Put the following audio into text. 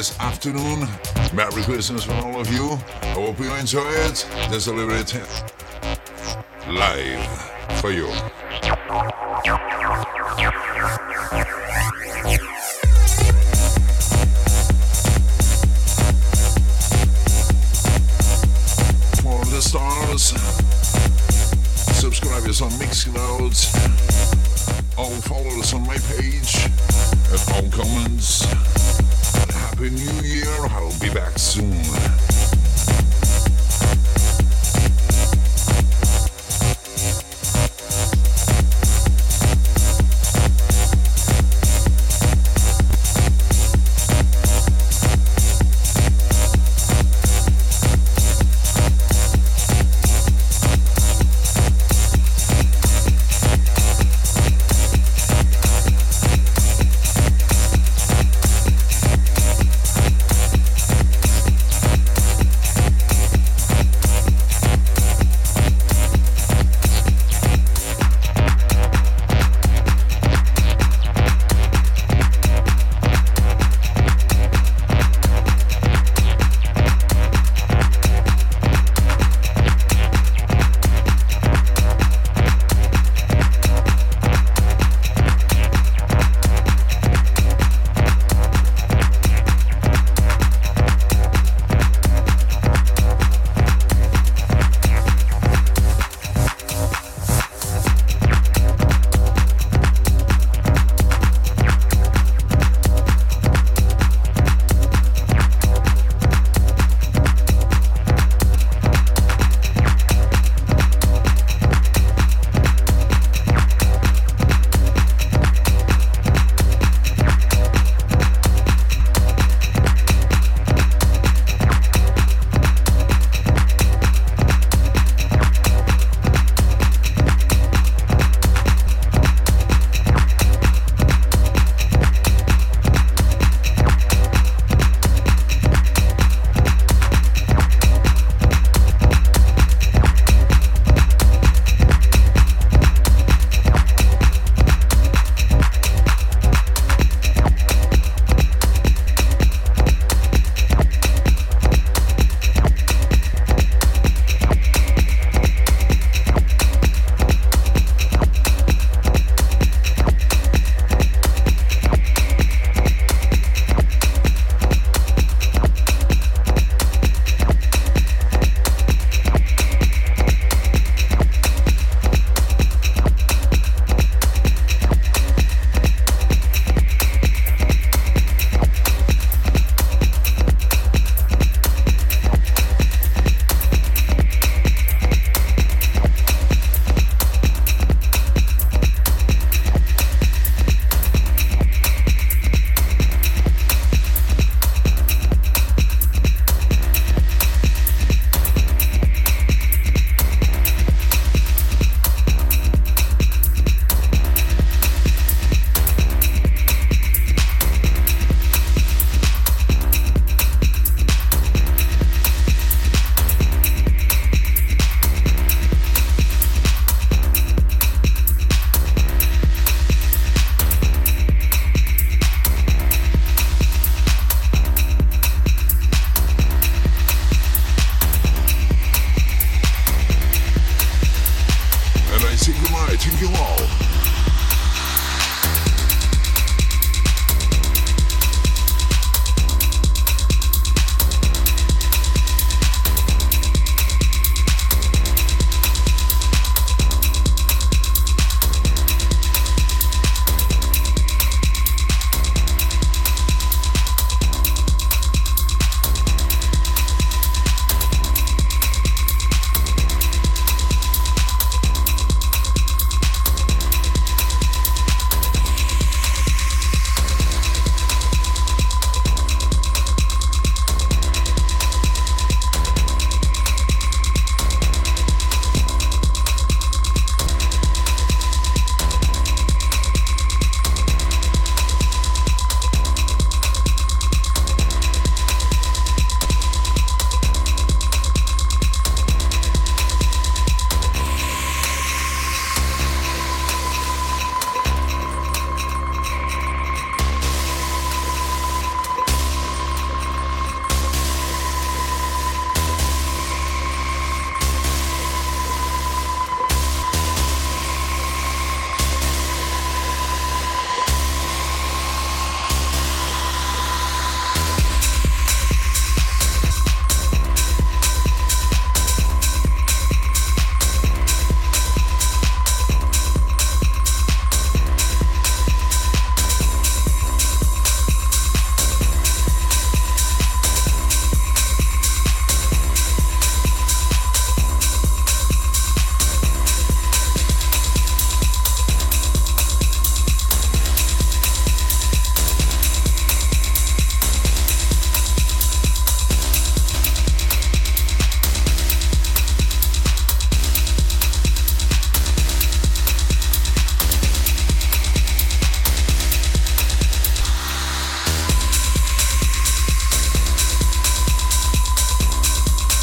This afternoon. Merry Christmas from all of you. I hope you enjoy it. There's a little live for you.